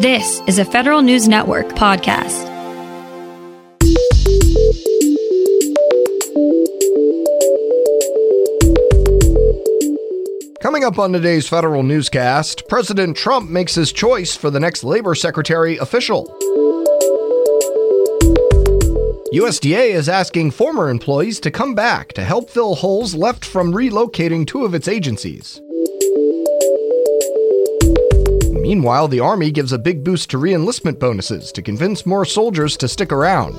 This is a Federal News Network podcast. Coming up on today's Federal Newscast, President Trump makes his choice for the next Labor Secretary official. USDA is asking former employees to come back to help fill holes left from relocating two of its agencies. Meanwhile, the Army gives a big boost to reenlistment bonuses to convince more soldiers to stick around.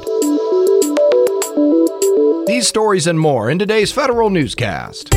These stories and more in today's Federal Newscast.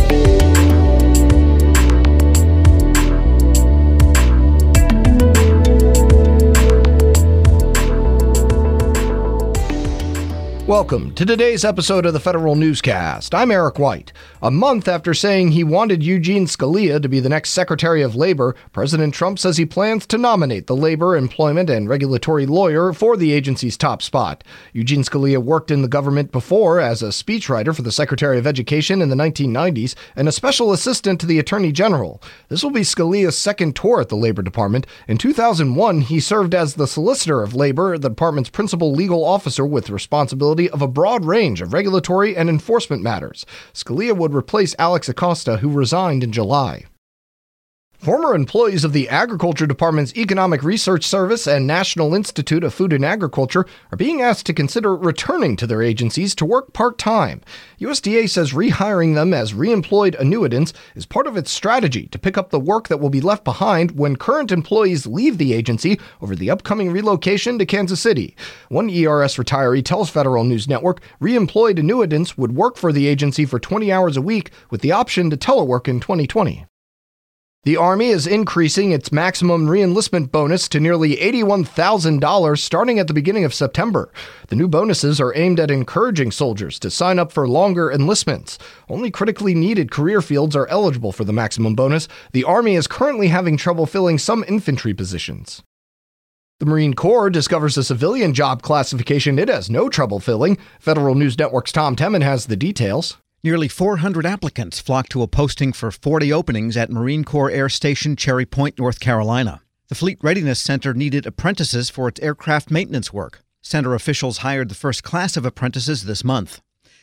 Welcome to today's episode of the Federal Newscast. I'm Eric White. A month after saying he wanted Eugene Scalia to be the next Secretary of Labor, President Trump says he plans to nominate the labor, employment, and regulatory lawyer for the agency's top spot. Eugene Scalia worked in the government before as a speechwriter for the Secretary of Education in the 1990s and a special assistant to the Attorney General. This will be Scalia's second tour at the Labor Department. In 2001, he served as the Solicitor of Labor, the department's principal legal officer with responsibility of a broad range of regulatory and enforcement matters. Scalia would replace Alex Acosta, who resigned in July. Former employees of the Agriculture Department's Economic Research Service and National Institute of Food and Agriculture are being asked to consider returning to their agencies to work part time. USDA says rehiring them as reemployed annuitants is part of its strategy to pick up the work that will be left behind when current employees leave the agency over the upcoming relocation to Kansas City. One ERS retiree tells Federal News Network reemployed annuitants would work for the agency for 20 hours a week with the option to telework in 2020. The Army is increasing its maximum reenlistment bonus to nearly $81,000 starting at the beginning of September. The new bonuses are aimed at encouraging soldiers to sign up for longer enlistments. Only critically needed career fields are eligible for the maximum bonus. The Army is currently having trouble filling some infantry positions. The Marine Corps discovers a civilian job classification it has no trouble filling. Federal News Network's Tom Temin has the details. Nearly 400 applicants flocked to a posting for 40 openings at Marine Corps Air Station Cherry Point, North Carolina. The Fleet Readiness Center needed apprentices for its aircraft maintenance work. Center officials hired the first class of apprentices this month.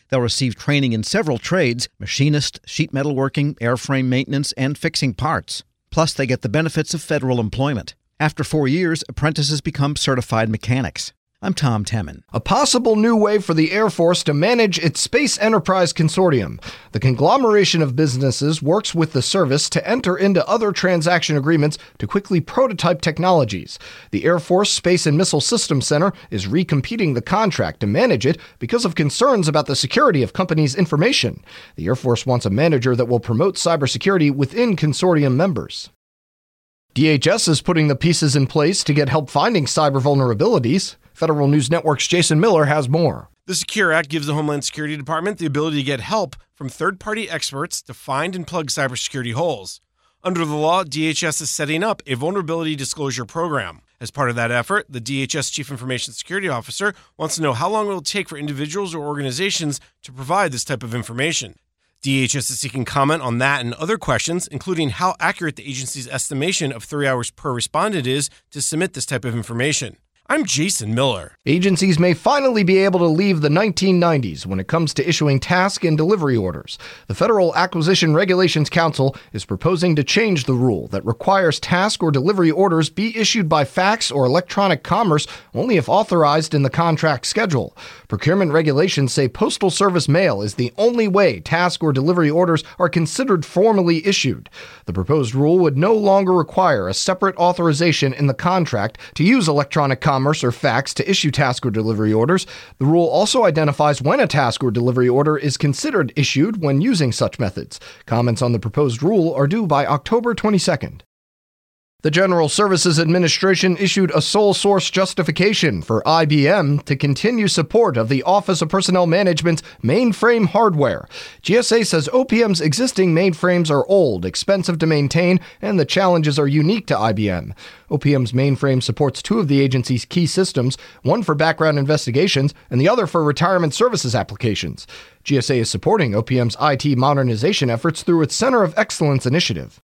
They'll receive training in several trades machinist, sheet metal working, airframe maintenance, and fixing parts. Plus, they get the benefits of federal employment. After four years, apprentices become certified mechanics. I'm Tom Temin. A possible new way for the Air Force to manage its Space Enterprise Consortium. The conglomeration of businesses works with the service to enter into other transaction agreements to quickly prototype technologies. The Air Force Space and Missile Systems Center is recompeting the contract to manage it because of concerns about the security of companies' information. The Air Force wants a manager that will promote cybersecurity within consortium members. DHS is putting the pieces in place to get help finding cyber vulnerabilities. Federal News Network's Jason Miller has more. The Secure Act gives the Homeland Security Department the ability to get help from third party experts to find and plug cybersecurity holes. Under the law, DHS is setting up a vulnerability disclosure program. As part of that effort, the DHS Chief Information Security Officer wants to know how long it will take for individuals or organizations to provide this type of information. DHS is seeking comment on that and other questions, including how accurate the agency's estimation of three hours per respondent is to submit this type of information. I'm Jason Miller. Agencies may finally be able to leave the 1990s when it comes to issuing task and delivery orders. The Federal Acquisition Regulations Council is proposing to change the rule that requires task or delivery orders be issued by fax or electronic commerce only if authorized in the contract schedule. Procurement regulations say Postal Service mail is the only way task or delivery orders are considered formally issued. The proposed rule would no longer require a separate authorization in the contract to use electronic commerce commerce or fax to issue task or delivery orders. The rule also identifies when a task or delivery order is considered issued when using such methods. Comments on the proposed rule are due by October 22nd. The General Services Administration issued a sole source justification for IBM to continue support of the Office of Personnel Management's mainframe hardware. GSA says OPM's existing mainframes are old, expensive to maintain, and the challenges are unique to IBM. OPM's mainframe supports two of the agency's key systems, one for background investigations and the other for retirement services applications. GSA is supporting OPM's IT modernization efforts through its Center of Excellence initiative.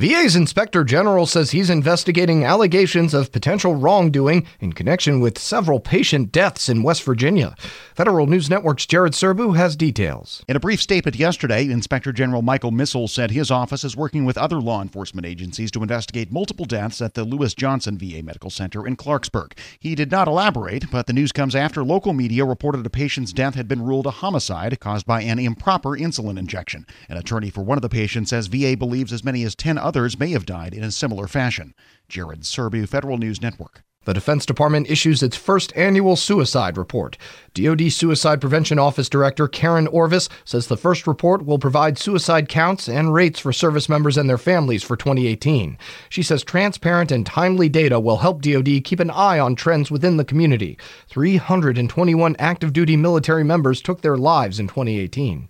VA's inspector general says he's investigating allegations of potential wrongdoing in connection with several patient deaths in West Virginia. Federal News Network's Jared Serbu has details. In a brief statement yesterday, Inspector General Michael Missal said his office is working with other law enforcement agencies to investigate multiple deaths at the Louis Johnson VA Medical Center in Clarksburg. He did not elaborate, but the news comes after local media reported a patient's death had been ruled a homicide caused by an improper insulin injection. An attorney for one of the patients says VA believes as many as 10 others others may have died in a similar fashion. Jared Serbu, Federal News Network. The Defense Department issues its first annual suicide report. DoD Suicide Prevention Office Director Karen Orvis says the first report will provide suicide counts and rates for service members and their families for 2018. She says transparent and timely data will help DoD keep an eye on trends within the community. 321 active duty military members took their lives in 2018.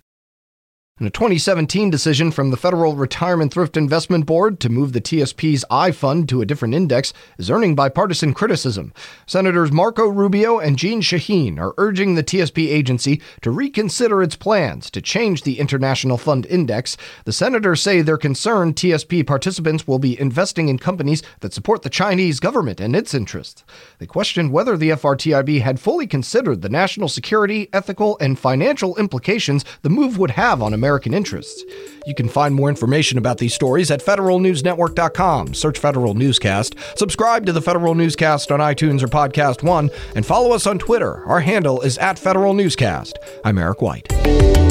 In a 2017 decision from the Federal Retirement Thrift Investment Board to move the TSP's I fund to a different index is earning bipartisan criticism. Senators Marco Rubio and Jeanne Shaheen are urging the TSP agency to reconsider its plans to change the International Fund Index. The senators say they're concerned TSP participants will be investing in companies that support the Chinese government and its interests. They questioned whether the FRTIB had fully considered the national security, ethical, and financial implications the move would have on American American interests. You can find more information about these stories at federalnewsnetwork.com. Search Federal Newscast. Subscribe to the Federal Newscast on iTunes or Podcast One, and follow us on Twitter. Our handle is at Federal Newscast. I'm Eric White.